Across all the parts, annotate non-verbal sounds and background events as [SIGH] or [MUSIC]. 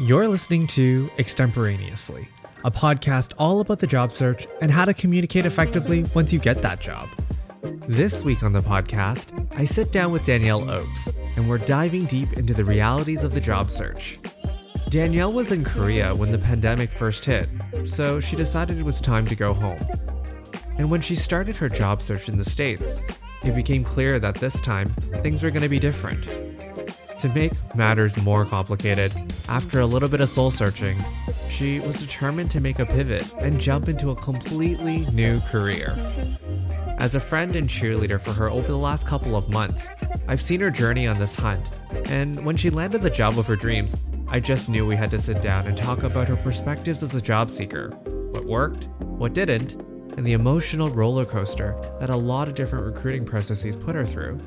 You're listening to Extemporaneously, a podcast all about the job search and how to communicate effectively once you get that job. This week on the podcast, I sit down with Danielle Oakes, and we're diving deep into the realities of the job search. Danielle was in Korea when the pandemic first hit, so she decided it was time to go home. And when she started her job search in the States, it became clear that this time things were going to be different. To make matters more complicated, after a little bit of soul searching, she was determined to make a pivot and jump into a completely new career. As a friend and cheerleader for her over the last couple of months, I've seen her journey on this hunt, and when she landed the job of her dreams, I just knew we had to sit down and talk about her perspectives as a job seeker, what worked, what didn't, and the emotional roller coaster that a lot of different recruiting processes put her through.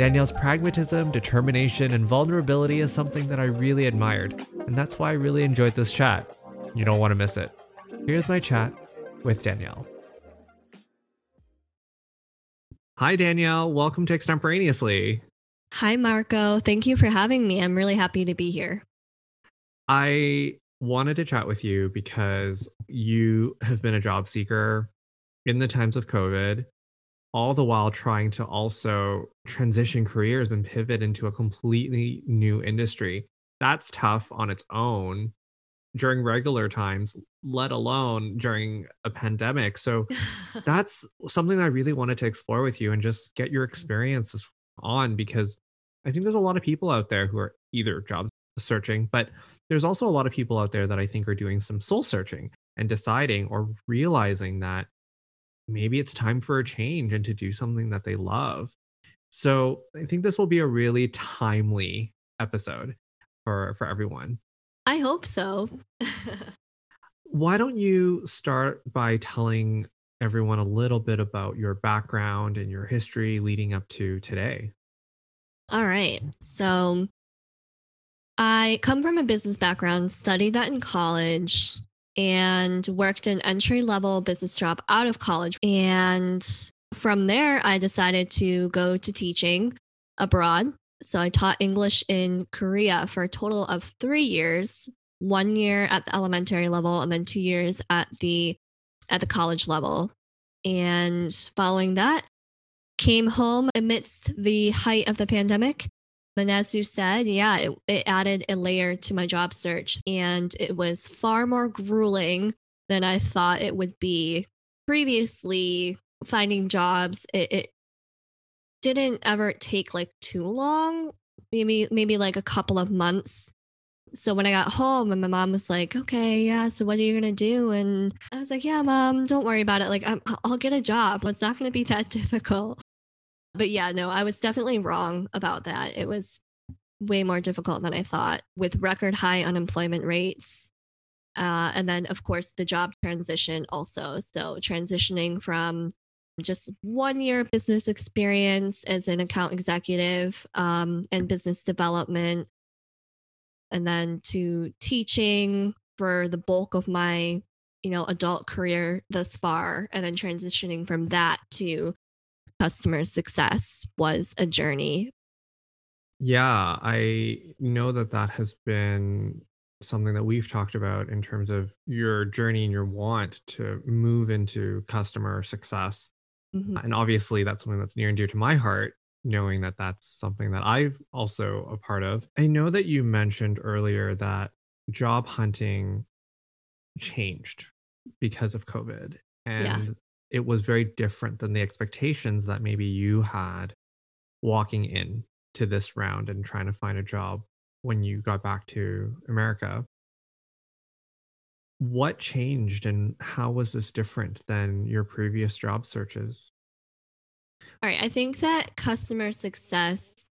Danielle's pragmatism, determination, and vulnerability is something that I really admired, and that's why I really enjoyed this chat. You don't want to miss it. Here's my chat with Danielle. Hi, Danielle. Welcome to Extemporaneously. Hi, Marco. Thank you for having me. I'm really happy to be here. I wanted to chat with you because you have been a job seeker in the times of COVID, all the while trying to also transition careers and pivot into a completely new industry. That's tough on its own during regular times, let alone during a pandemic. So [LAUGHS] that's something that I really wanted to explore with you and just get your experiences on because I think there's a lot of people out there who are either job searching, but there's also a lot of people out there that I think are doing some soul searching and deciding or realizing that maybe it's time for a change and to do something that they love. So I think this will be a really timely episode for for everyone. I hope so. [LAUGHS] Why don't you start by telling everyone a little bit about your background and your history leading up to today? All right. So I come from a business background, studied that in college, and worked an entry level business job out of college. And from there, I decided to go to teaching abroad. So I taught English in Korea for a total of three years one year at the elementary level and then two years at the at the college level and following that came home amidst the height of the pandemic and as you said, yeah, it, it added a layer to my job search and it was far more grueling than I thought it would be. Previously, finding jobs, it, it didn't ever take like too long, maybe maybe like a couple of months. So when I got home and my mom was like, "Okay, yeah, so what are you gonna do?" and I was like, "Yeah, mom, don't worry about it. Like, I'm, I'll get a job. It's not gonna be that [LAUGHS] difficult." But yeah, no, I was definitely wrong about that. It was way more difficult than I thought with record high unemployment rates. Uh, and then, of course, the job transition also. So, transitioning from just one year business experience as an account executive um, and business development, and then to teaching for the bulk of my you know adult career thus far and then transitioning from that to customer success was a journey. Yeah, I know that that has been something that we've talked about in terms of your journey and your want to move into customer success. Mm-hmm. And obviously, that's something that's near and dear to my heart, knowing that that's something that I've also a part of. I know that you mentioned earlier that job hunting changed because of COVID. And yeah it was very different than the expectations that maybe you had walking in to this round and trying to find a job when you got back to America. What changed and how was this different than your previous job searches? All right, I think that customer success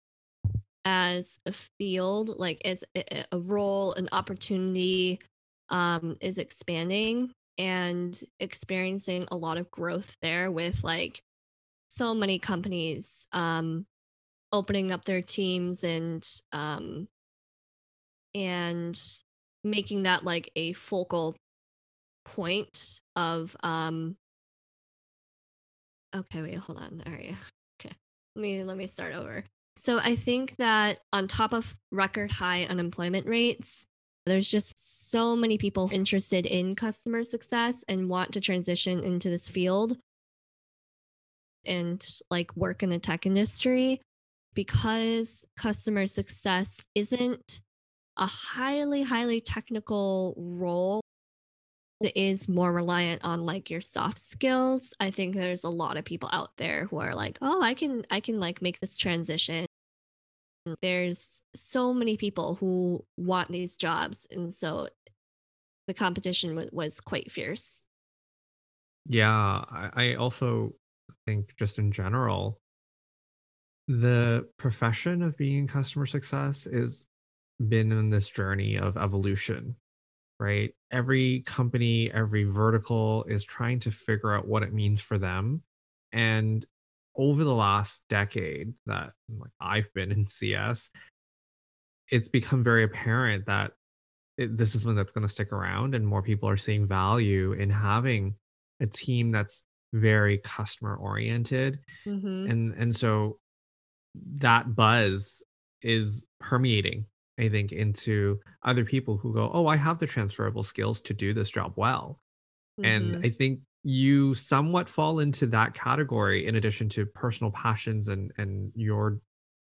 as a field, like as a role, an opportunity, um, is expanding and experiencing a lot of growth there with like so many companies um, opening up their teams and um, and making that like a focal point of um okay wait hold on all right [LAUGHS] okay let me let me start over. So i think that on top of record high unemployment rates There's just so many people interested in customer success and want to transition into this field and like work in the tech industry because customer success isn't a highly, highly technical role that is more reliant on like your soft skills. I think there's a lot of people out there who are like, oh, I can, I can like make this transition. There's so many people who want these jobs. And so the competition w- was quite fierce. Yeah, I, I also think just in general, the profession of being in customer success is been in this journey of evolution, right? Every company, every vertical is trying to figure out what it means for them. And over the last decade that like I've been in CS, it's become very apparent that it, this is one that's going to stick around and more people are seeing value in having a team that's very customer oriented Mm-hmm. and and so that buzz is permeating i think into other people who go oh i have the transferable skills to do this job well and Mm-hmm. i think you somewhat fall into that category in addition to personal passions and and your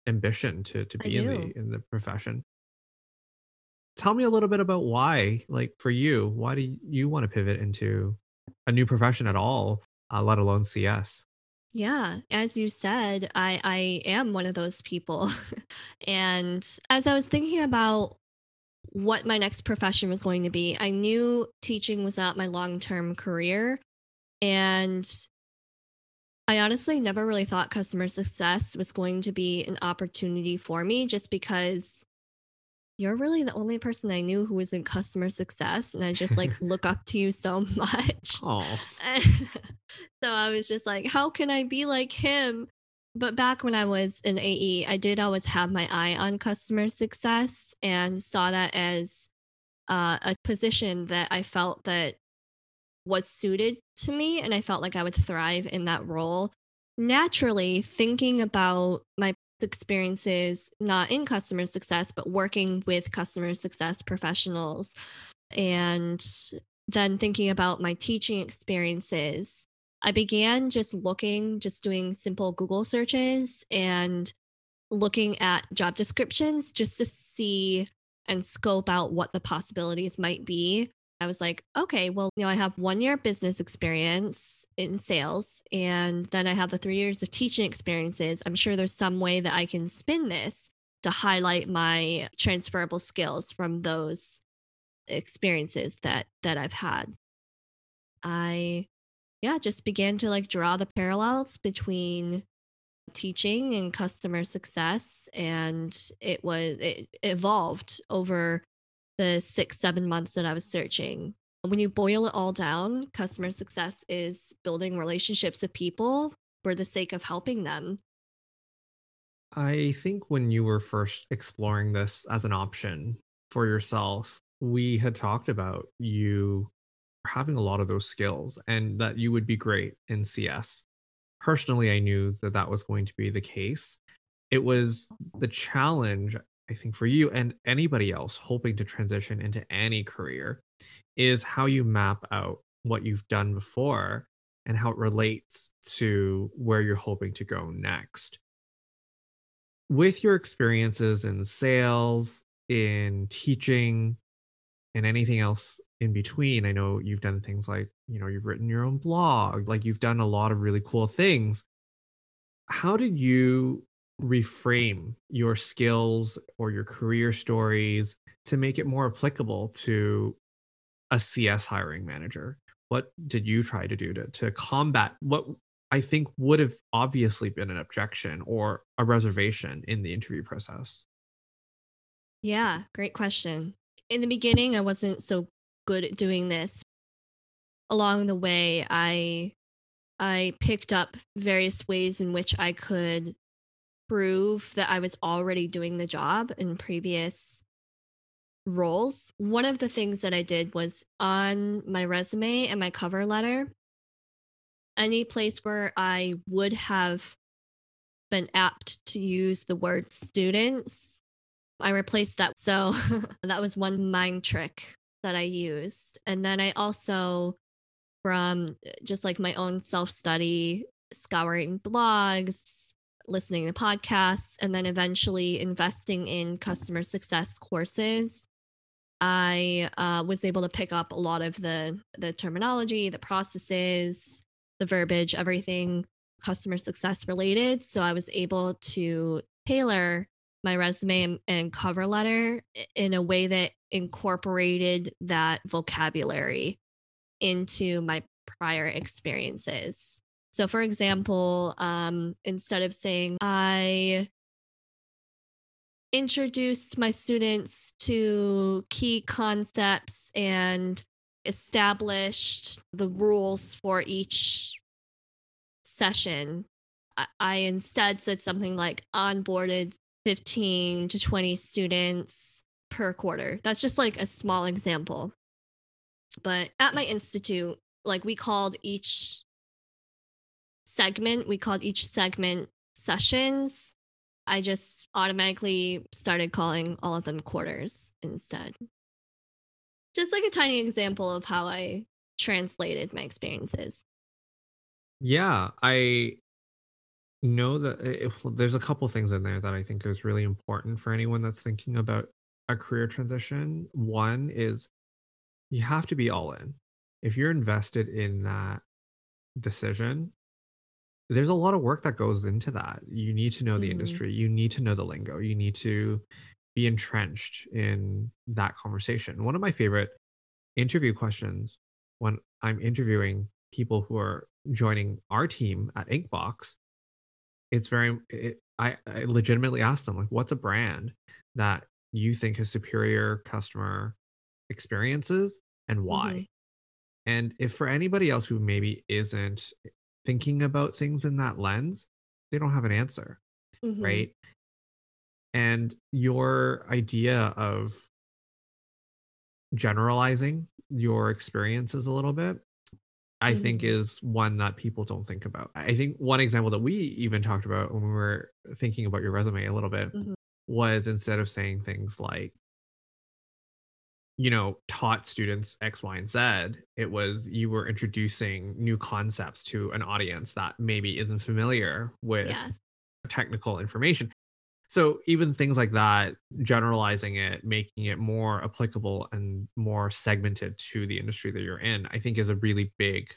ambition to to be in the in the profession. Tell me a little bit about why like for you why do you want to pivot into a new profession at all uh, let alone cs Yeah, as you said, I I am one of those people. [LAUGHS] and as I was thinking about what my next profession was going to be, I knew teaching was not my long-term career and I honestly never really thought customer success was going to be an opportunity for me just because you're really the only person I knew who was in customer success and I just like [LAUGHS] look up to you so [LAUGHS] much. [LAUGHS] so I was just like, how can I be like him? But back when I was in AE, I did always have my eye on customer success and saw that as uh, a position that I felt that was suited to me and I felt like I would thrive in that role. Naturally, thinking about my experiences not in customer success but working with customer success professionals and then thinking about my teaching experiences I began just looking, just doing simple Google searches and looking at job descriptions just to see and scope out what the possibilities might be. I was like, okay, well, you know, I have one year business experience in sales, and then I have the three years of teaching experiences. I'm sure there's some way that I can spin this to highlight my transferable skills from those experiences that that I've had. I yeah, just began to like draw the parallels between teaching and customer success and it was it evolved over the 6 7 months that I was searching. When you boil it all down, customer success is building relationships with people for the sake of helping them. I think when you were first exploring this as an option for yourself, we had talked about you having a lot of those skills and that you would be great in CS. Personally, I knew that that was going to be the case. It was the challenge, I think, for you and anybody else hoping to transition into any career is how you map out what you've done before and how it relates to where you're hoping to go next with your experiences in sales, in teaching, and anything else in between, I know you've done things like, you know, you've written your own blog, like you've done a lot of really cool things. How did you reframe your skills or your career stories to make it more applicable to a CS hiring manager? What did you try to do to, to combat what I think would have obviously been an objection or a reservation in the interview process. Yeah, great question. In the beginning, I wasn't so good at doing this. Along the way, I I picked up various ways in which I could prove that I was already doing the job in previous roles. One of the things that I did was on my resume and my cover letter, any place where I would have been apt to use the word students, I replaced that. So [LAUGHS] that was one mind trick that I used. And then I also, from uh, just like my own self study, scouring blogs, listening to podcasts, and then eventually investing in customer success courses. I uh, was able to pick up a lot of the the terminology, the processes, the verbiage, everything customer success related. So I was able to tailor my resume and cover letter in a way that incorporated that vocabulary into my prior experiences. So, for example, um, instead of saying, I introduced my students to key concepts and established the rules for each session, I, I instead said something like onboarded 15 to 20 students per quarter. That's just like a small example. But at my institute, like we called each segment, we called each segment sessions. I just automatically started calling all of them quarters instead. Just like a tiny example of how I translated my experiences. Yeah, I know that eh, eh, if, there's a couple things in there that I think is really important for anyone that's thinking about a career transition. One is you have to be all in. If you're invested in that decision, there's a lot of work that goes into that. You need to know the mm-hmm. industry, you need to know the lingo, you need to be entrenched in that conversation. One of my favorite interview questions when I'm interviewing people who are joining our team at Inkbox, it's very, it, I, I legitimately ask them, like, what's a brand that you think has superior customer experiences and why? Mm-hmm. And if for anybody else who maybe isn't thinking about things in that lens, they don't have an answer. Mm-hmm. Right. And your idea of generalizing your experiences a little bit, I mm-hmm. think is one that people don't think about. I think one example that we even talked about when we were thinking about your resume a little bit mm-hmm. was instead of saying things like, you know, taught students X, Y, and Z, it was you were introducing new concepts to an audience that maybe isn't familiar with yes. technical information. So even things like that, generalizing it, making it more applicable and more segmented to the industry that you're in, I think is a really big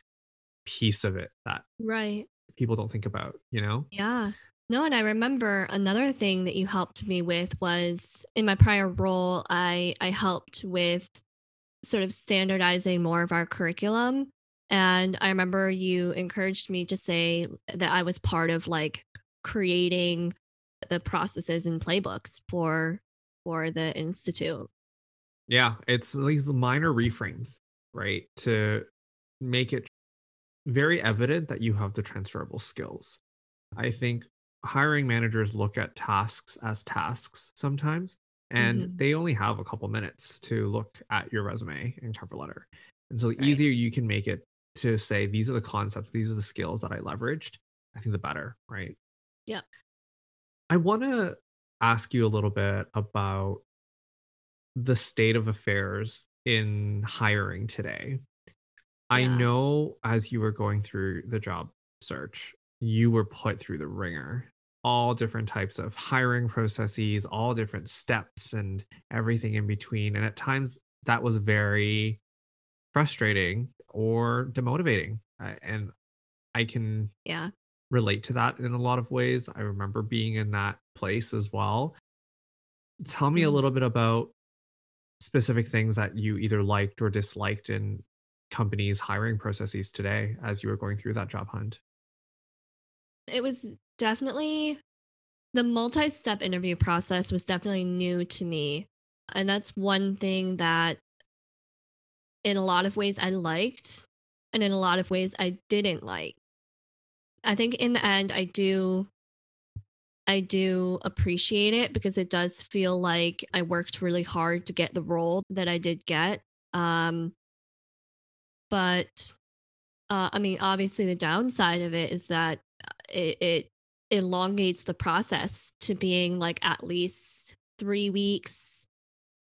piece of it that right people don't think about, you know? Yeah. No, and I remember another thing that you helped me with was in my prior role, I I helped with sort of standardizing more of our curriculum. And I remember you encouraged me to say that I was part of like creating the processes and playbooks for for the institute. Yeah, it's these minor reframes, right? To make it very evident that you have the transferable skills. I think hiring managers look at tasks as tasks sometimes and mm-hmm. they only have a couple minutes to look at your resume and cover letter and so the right. easier you can make it to say these are the concepts these are the skills that i leveraged i think the better right yeah i want to ask you a little bit about the state of affairs in hiring today yeah. i know as you were going through the job search you were put through the ringer all different types of hiring processes, all different steps and everything in between. And at times that was very frustrating or demotivating. and I can yeah relate to that in a lot of ways. I remember being in that place as well. Tell me mm-hmm. a little bit about specific things that you either liked or disliked in companies' hiring processes today as you were going through that job hunt. It was definitely the multi step interview process was definitely new to me. And that's one thing that, in a lot of ways, I liked, and in a lot of ways, I didn't like. I think in the end, I do. I do appreciate it because it does feel like I worked really hard to get the role that I did get. Um, but uh, I mean, obviously, the downside of it is that it, it elongates the process to being like at least three weeks,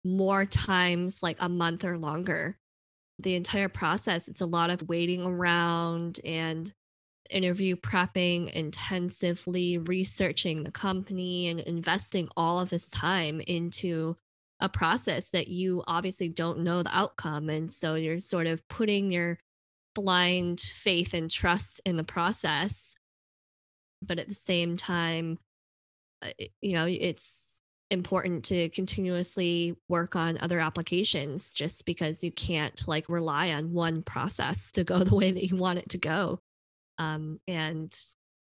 more times like a month or longer. The entire process, it's a lot of waiting around and interview prepping intensively, researching the company and investing all of this time into a process that you obviously don't know the outcome. And so you're sort of putting your blind faith and trust in the process. But at the same time, uh, you know, it's important to continuously work on other applications just because you can't like rely on one process to go [LAUGHS] the way that you want it to go. Um, and,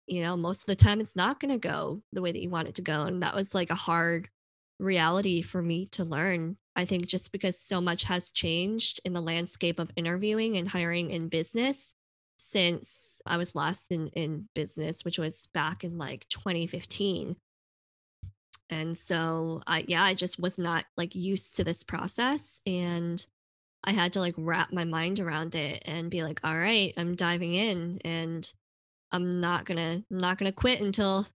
you know, most of the time it's not going to go the way that you want it to go. And that was like a hard reality for me to learn. I think just because so much has changed in the landscape of interviewing and hiring in business since I was last in, in business, which was back in like 2015. And so I yeah, I just was not like used to this process and I had to like wrap my mind around it and be like, all right, I'm diving in and I'm not gonna I'm not gonna quit until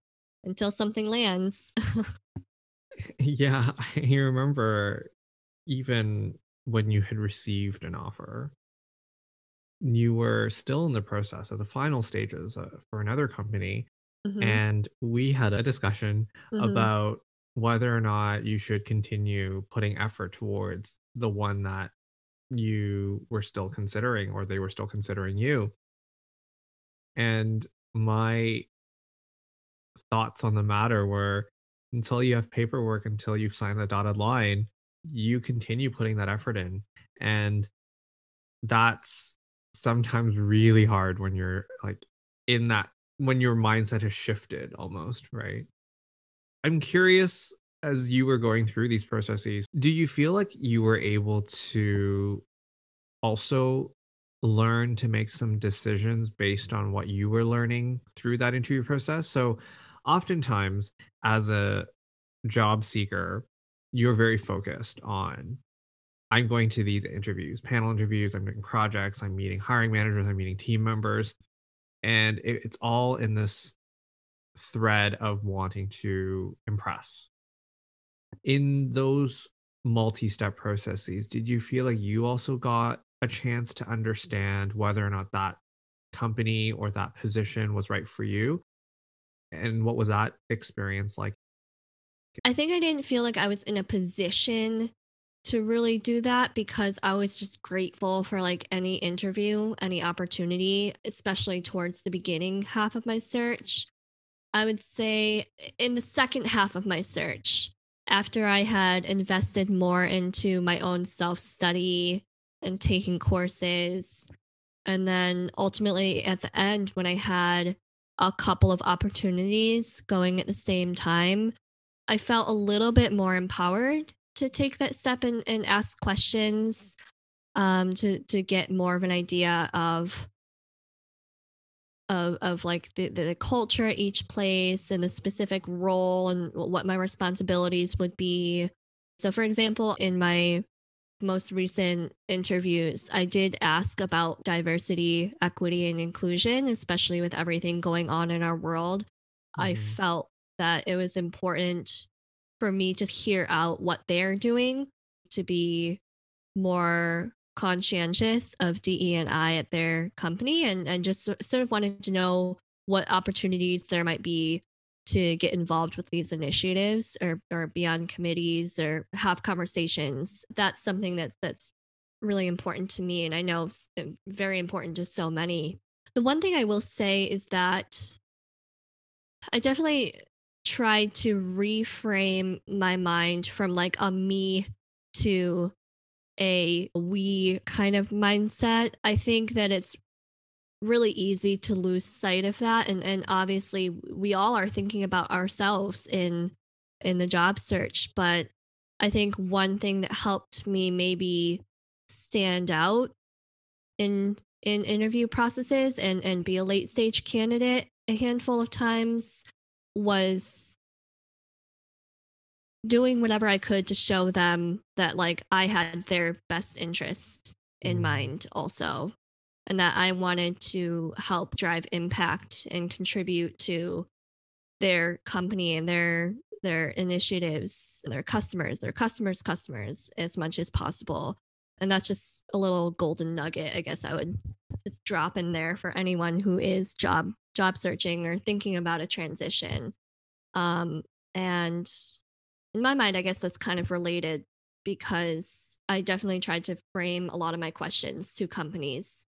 until something lands. [LAUGHS] yeah, [LAUGHS] I remember even when you had received an offer, you were still in the process of the final stages uh, for another company. Mm-hmm. And we had a discussion mm-hmm. about whether or not you should continue putting effort towards the one that you were still considering or they were still considering you. And my thoughts on the matter were until you have paperwork, until you've signed the dotted line, you continue putting that effort in. And that's sometimes really hard when you're like in that, when your mindset has shifted almost, right? I'm curious as you were going through these processes, do you feel like you were able to also learn to make some decisions based on what you were learning through that interview process? So, oftentimes, as a job seeker, you're very focused on I'm going to these interviews, panel interviews, I'm doing projects, I'm meeting hiring managers, I'm meeting team members. And it's all in this thread of wanting to impress in those multi-step processes did you feel like you also got a chance to understand whether or not that company or that position was right for you and what was that experience like i think i didn't feel like i was in a position to really do that because i was just grateful for like any interview any opportunity especially towards the beginning half of my search i would say in the second half of my search after I had invested more into my own self study and taking courses. And then ultimately at the end, when I had a couple of opportunities going at the same time, I felt a little bit more empowered to take that step and, and ask questions um, to, to get more of an idea of of of like the, the culture at each place and the specific role and what my responsibilities would be. So for example, in my most recent interviews, I did ask about diversity, equity, and inclusion, especially with everything going on in our world. Mm-hmm. I felt that it was important for me to hear out what they're doing to be more conscientious of DE and I at their company and, and just sort of wanted to know what opportunities there might be to get involved with these initiatives or, or be on committees or have conversations. That's something that's that's really important to me and I know uh, very important to so many. The one thing I will say is that I definitely tried to reframe my mind from like a me to a we kind of mindset. I think that it's really easy to lose sight of that and and obviously we all are thinking about ourselves in in the job search but i think one thing that helped me maybe stand out in in interview processes and and be a late stage candidate a handful of times was doing whatever I could to show them that like I had their best interest in mm. mind also and that I wanted to help drive impact and contribute to their company and their their initiatives, their customers, their customers' customers as much as possible. And that's just a little golden nugget, I guess I would just drop in there for anyone who is job job searching or thinking about a transition. Um, and in my mind, I guess that's kind of related because I definitely tried to frame a lot of my questions to companies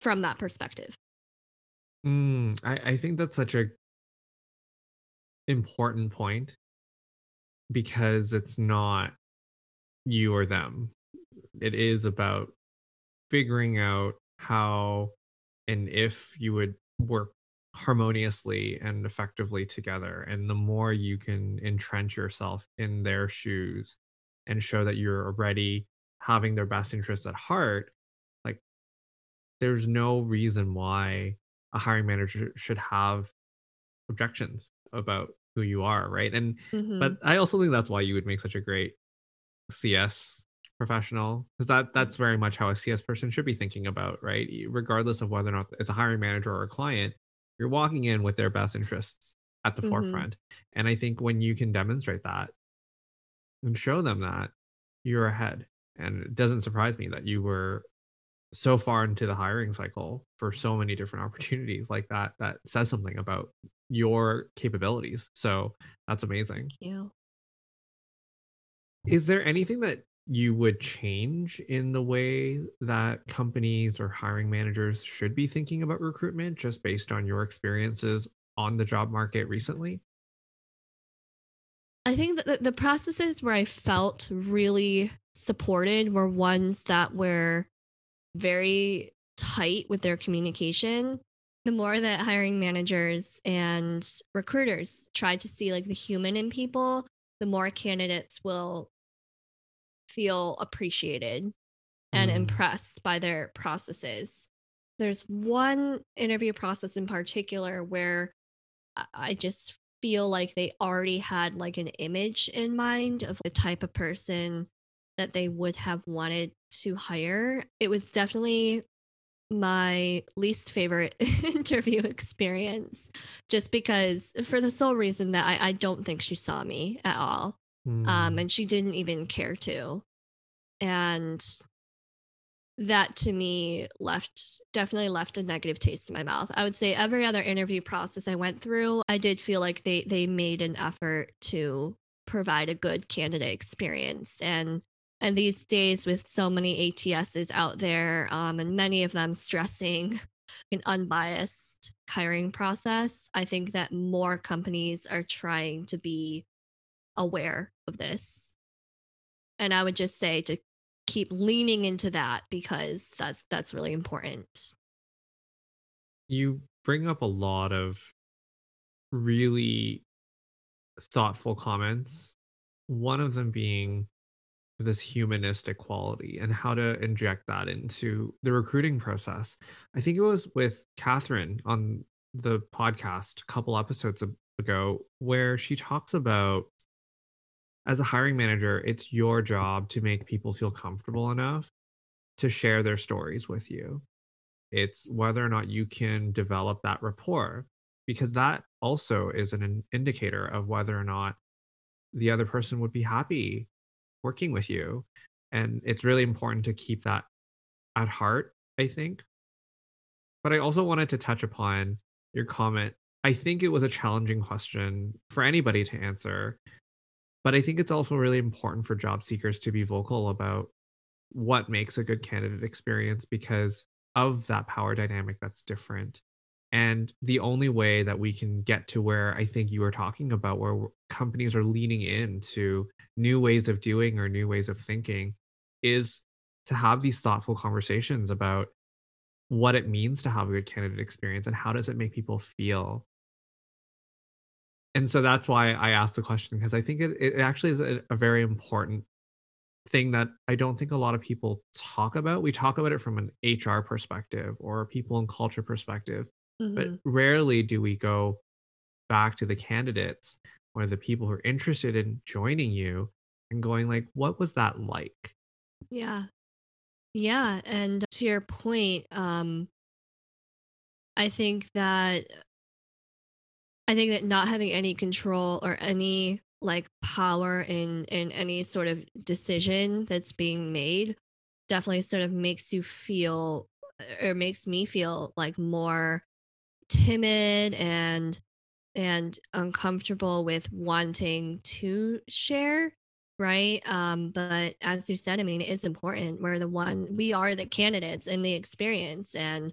from that perspective. Mm, I, I think that's such a important point because it's not you or them. It is about figuring out how and if you would work harmoniously and effectively together. And the more you can entrench yourself in their shoes and show that you're already having their best interests at heart, like there's no reason why a hiring manager should have objections about who you are, right? And Mhm. but I also think that's why you would make such a great CS professional because that that's very much how a CS person should be thinking about, right? Regardless of whether or not it's a hiring manager or a client, you're walking in with their best interests at the Mhm. forefront. And I think when you can demonstrate that and show them that, you're ahead. And it doesn't surprise me that you were so far into the hiring cycle for so many different opportunities like that that says something about your capabilities so that's amazing Thank you. is there anything that you would change in the way that companies or hiring managers should be thinking about recruitment just based on your experiences on the job market recently I think that the, processes where I felt really supported were ones that were very tight with their communication. The more that hiring managers and recruiters try to see like the human in people, the more candidates will feel appreciated and Mm. impressed by their processes. There's one interview process in particular where I- just feel like they already had like an image in mind of the type of person that they would have wanted to hire. It was definitely my least favorite [LAUGHS] interview experience just because for the sole reason that I, I don't think she saw me at all um, Mm. and she didn't even care to. And that to me left definitely left a negative taste in my mouth. I would say every other interview process I went through, I did feel like they they made an effort to provide a good candidate experience and and these days with so many ATSs out there um, and many of them stressing [LAUGHS] an unbiased hiring process, I think that more companies are trying to be aware of this. And I would just say to keep leaning into that because that's that's really important. you bring up a lot of really thoughtful comments one of them being this humanistic quality and how to inject that into the recruiting process. I think it was with Catherine on the podcast a couple episodes ago where she talks about as a hiring manager, it's your job to make people feel comfortable enough to share their stories with you. It's whether or not you can develop that rapport because that also is an indicator of whether or not the other person would be happy working with you. And it's really important to keep that at heart, I think. But I also wanted to touch upon your comment. I think it was a challenging question for anybody to answer. But I think it's also really important for job seekers to be vocal about what makes a good candidate experience because of that power dynamic that's different. And the only way that we can get to where I think you were talking about, where companies are leaning into new ways of doing or new ways of thinking, is to have these thoughtful conversations about what it means to have a good candidate experience and how does it make people feel. And so that's why I asked the question because I think it, it actually is a, a very important thing that I don't think a lot of people talk about. We talk about it from an HR perspective or people and culture perspective, but Mhm. rarely do we go back to the candidates or the people who are interested in joining you and going like, what was that like? Yeah. Yeah. And to your point, um, I think that I think that not having any control or any like power in in any sort of decision that's being made definitely sort of makes you feel or makes me feel like more timid and and uncomfortable with wanting to share right? Um but as you said i mean it is important. We're the one we are the candidates in the experience and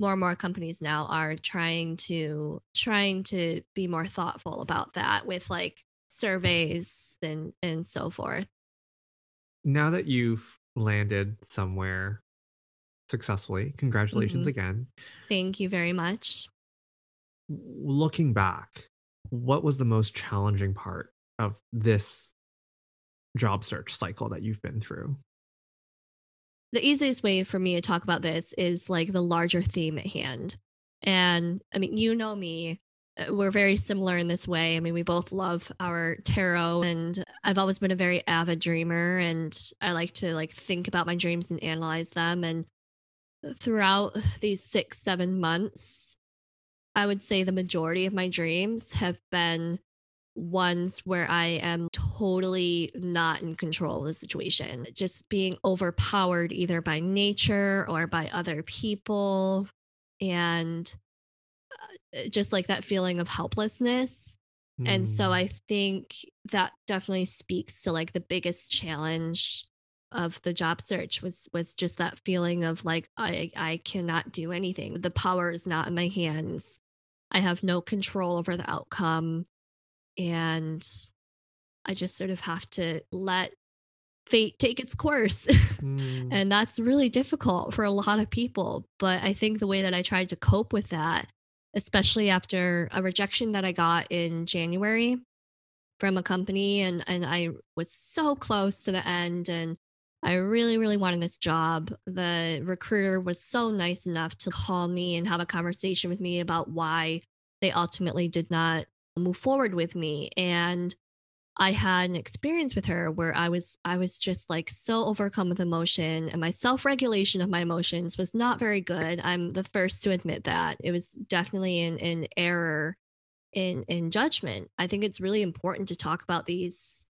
more and more companies now are trying to trying to be more thoughtful about that with like surveys and and so forth. Now that you've landed somewhere successfully congratulations Mhm. again. Thank you very much. Looking back what was the most challenging part of this job search cycle that you've been through the easiest way for me to talk about this is like the larger theme at hand. And I mean, you know me, uh, we're very similar in this way. I mean, we both love our tarot and I've always been a very avid dreamer and I like to like think about my dreams and analyze them and throughout these 6 7 months, I would say the majority of my dreams have been ones where I am totally not in control of the situation, just being overpowered either by nature or by other people. And uh, just like that feeling of helplessness. And so Hmm. I think that definitely speaks to like the biggest challenge of the job search was was just that feeling of like I I cannot do anything. The power is not in my hands. I have no control over the outcome and I just sort of have to let fate take its course. Hmm. [LAUGHS] and that's really difficult for a lot of people. But I think the way that I tried to cope with that, especially after a rejection that I got in January from a company and and I was so close to the end and I really really wanted this job. The recruiter was so nice enough to call me and have a conversation with me about why they ultimately did not move forward with me and I had an experience with her where I was I was just like so overcome with emotion and my self-regulation of my emotions was not very good. I'm the first to admit that. It was definitely an, an error in in judgment. I think it's really important to talk about these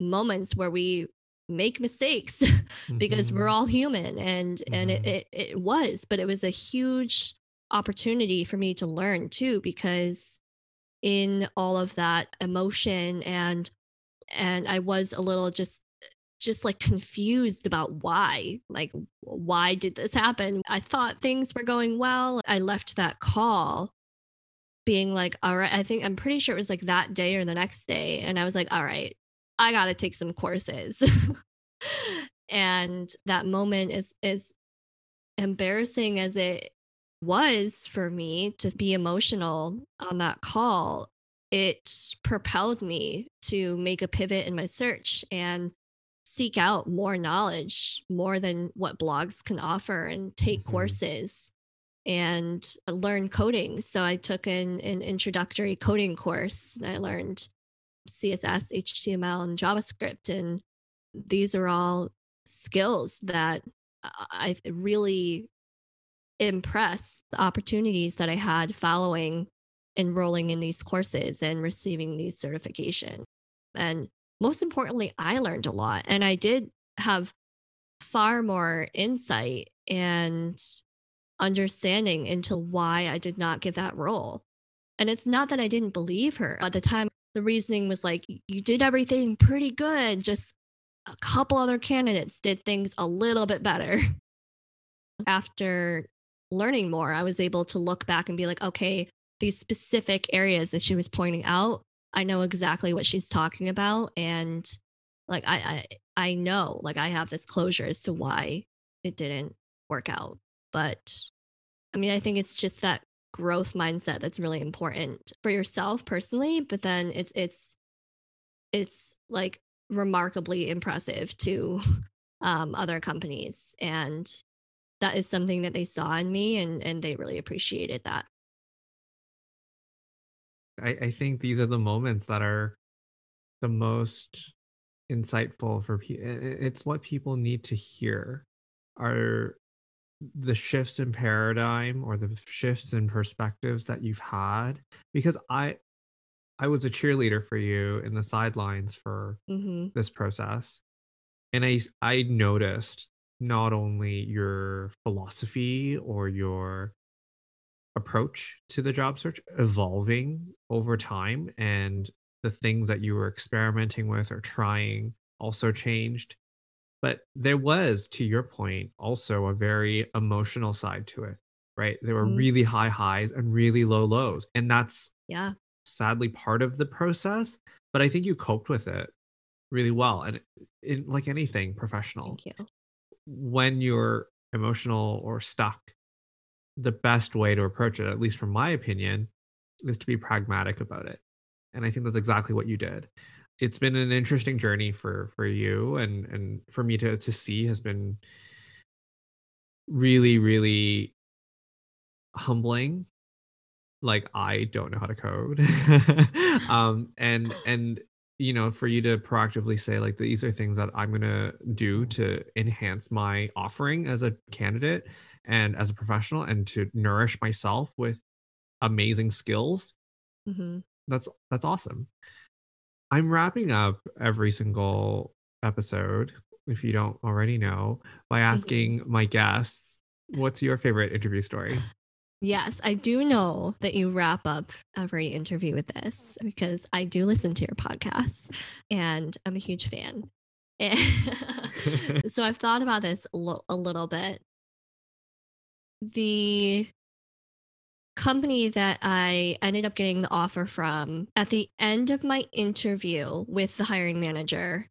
moments where we make mistakes [LAUGHS] because we're Mhm. all human and and it, Mhm. it it was, but it was a huge opportunity for me to learn too because in all of that emotion and and I was a little just just like confused about why like why did this happen? I thought things were going well. I left that call being like all right i think i'm pretty sure it was like that day or the next day and i was like all right i got to take some courses. [LAUGHS] And that moment is is embarrassing as it was for me to be emotional on that call, it propelled me to make a pivot in my search and seek out more knowledge, more than what blogs can offer, and take Mhm. courses and learn coding. So I took an, an introductory coding course and I learned CSS, HTML, and JavaScript. And these are all skills that I really impressed the opportunities that I had following enrolling in these courses and receiving these certification. And most importantly, I learned a lot and I did have far more insight and understanding into why I did not get that role. And it's not that I didn't believe her. At the time, the reasoning was like, you did everything pretty good. Just a couple other candidates did things a little bit better. [LAUGHS] After learning more, I was able to look back and be like, okay, these specific areas that she was pointing out, I know exactly what she's talking about. And like I I, I know, like I have this closure as to why it didn't work out. But I mean, I think it's just that growth mindset that's really important for yourself personally, but then it's it's it's like remarkably impressive to [LAUGHS] um, other companies and that is something that they saw in me and and they really appreciated that I, I think these are the moments that are the most insightful for people. It's what people need to hear. Are the shifts in paradigm or the shifts in perspectives that you've had because I I was a cheerleader for you in the sidelines for Mm-hmm. this process and I I noticed not only your philosophy or your approach to the job search evolving over time and the things that you were experimenting with or trying also changed but there was to your point also a very emotional side to it right there were Mhm. really high highs and really low lows and that's Yeah. sadly part of the process but i think you coped with it really well and in like anything professional Thank you. When you're emotional or stuck, the best way to approach it, at least from my opinion, is to be pragmatic about it. And I think that's exactly what you did. It's been an interesting journey for for you and and for me to to see has been really really humbling. Like I don't know how to code. [LAUGHS] um and and you know for you to proactively say like these are things that i'm going to do to enhance my offering as a candidate and as a professional and to nourish myself with amazing skills Mm-hmm. that's that's awesome. I'm wrapping up every single episode if you don't already know by asking my guests what's your favorite interview story Yes, I do know that you wrap up every interview with this because I do listen to your podcast and I'm a huge fan. [LAUGHS] So I've thought about this a, a little bit. The company that I ended up getting the offer from at the end of my interview with the hiring manager,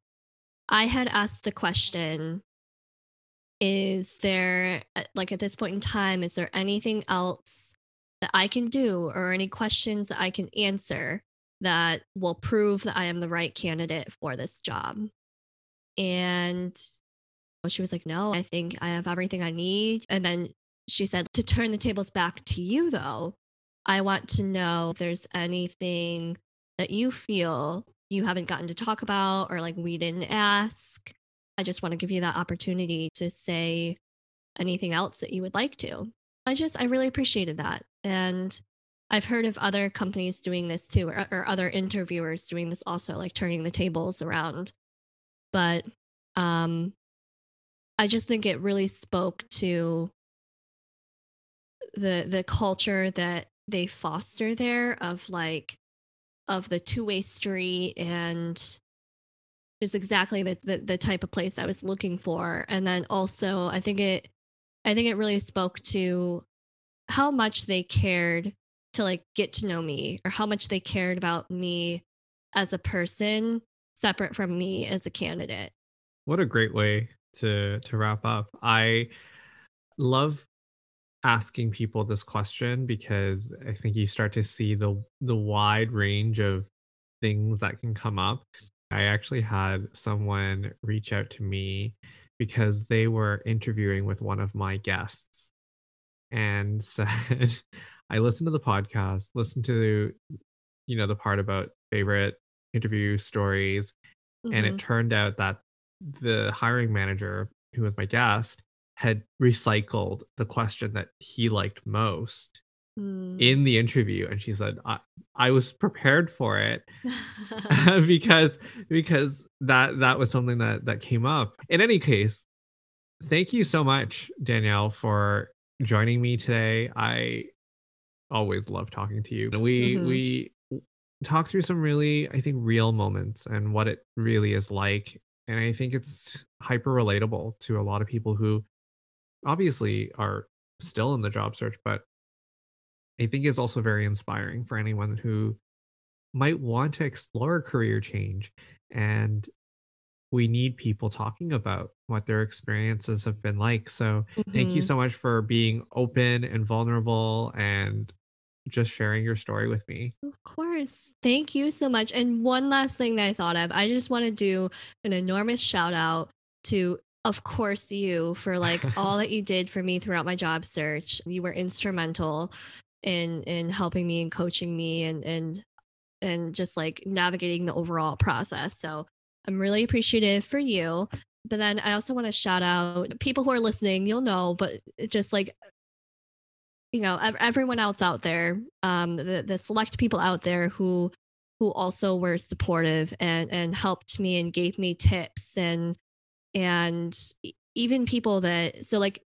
I had asked the question is there uh, like at this point in time is there anything else that i can do or any questions that i can answer that will prove that i am the right candidate for this job? And she was like no i think i have everything i need. And then she said to turn the tables back to you though i want to know if there's anything that you feel you haven't gotten to talk about or like we didn't ask I just want to give you that opportunity to say anything else that you would like to. I just, I really appreciated that. And I've heard of other companies doing this too, or, or other interviewers doing this also, like turning the tables around. But um, I just think it really spoke to the the culture that they foster there of like of the two-way street and is exactly the, the the type of place I was looking for. And then also I think it I think it really spoke to how much they cared to like get to know me or how much they cared about me as a person separate from me as a candidate. What a great way to to wrap up. I love asking people this question because I think you start to see the the wide range of things that can come up. I actually had someone reach out to me because they were interviewing with one of my guests and [LAUGHS] said I listened to the podcast, listened to you know the part about favorite interview stories and it Mhm. turned out that the hiring manager who was my guest had recycled the question that he liked most Mm. in the interview and she said i, I was prepared for it [LAUGHS] [LAUGHS] because because that that was something that that came up in any case thank you so much danielle for joining me today i always love talking to you and we Mhm. we talk through some really i think real moments and what it really is like and i think it's hyper relatable to a lot of people who obviously are still in the job search but i think is also very inspiring for anyone who might want to explore a career change and we need people talking about what their experiences have been like so thank you Mhm. so much for being open and vulnerable and just sharing your story with me Of course. Thank you so much. And one last thing that I thought of, I just want to do an enormous shout out to, of course, you for like all [LAUGHS] that you did for me throughout my job search. You were instrumental in in helping me and coaching me and and and just like navigating the overall process. So I'm really appreciative for you. but then I also want to shout out people who are listening. You'll know, but just like you know, everyone else out there, um, the the select people out there who who also were supportive and and helped me and gave me tips and and even people that so like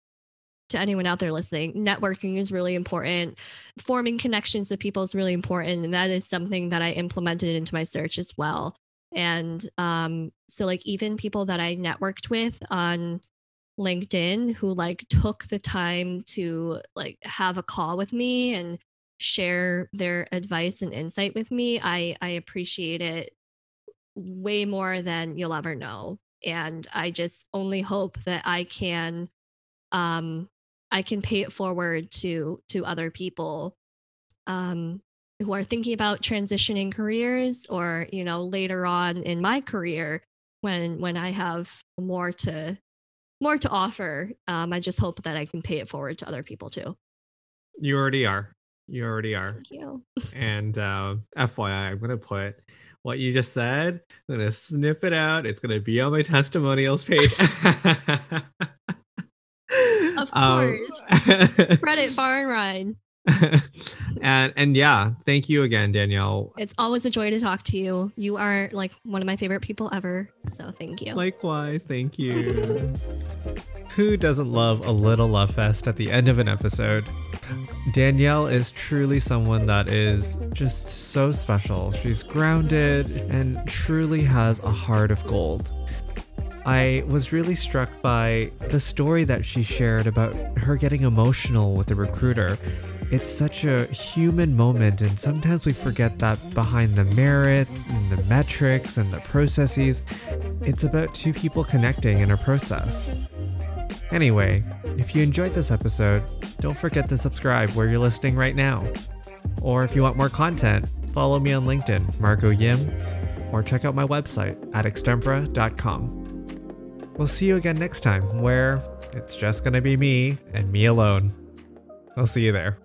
to anyone out there listening, networking is really important. Forming connections with people is really important. And that is something that I implemented into my search as well. And um, so, like, even people that I networked with on LinkedIn who like took the time to like have a call with me and share their advice and insight with me, I, I appreciate it way more than you'll ever know. And I just only hope that I can um I can pay it forward to to other people um, who are thinking about transitioning careers or you know later on in my career when when I have more to more to offer. Um, I just hope that I can pay it forward to other people too. You already are. You already are. Thank you. and [LAUGHS] uh, FYI, I'm gonna put what you just said. I'm gonna snip it out. It's gonna be on my testimonials page. [LAUGHS] Of um, course. [LAUGHS] Um, Reddit far and ride. [LAUGHS] and and yeah, thank you again, Danielle. It's always a joy to talk to you. You are like one of my favorite people ever. So thank you. Likewise, thank you. [LAUGHS] Who doesn't love a little love fest at the end of an episode? Danielle is truly someone that is just so special. She's grounded and truly has a heart of gold. I was really struck by the story that she shared about her getting emotional with the recruiter. It's such a human moment, and sometimes we forget that behind the merits and the metrics and the processes, it's about two people connecting in a process. Anyway, if you enjoyed this episode, don't forget to subscribe where you're listening right now. Or if you want more content, follow me on LinkedIn, Marco Yim, or check out my website at extempora.com. We'll see you again next time, where it's just gonna be me and me alone. I'll see you there.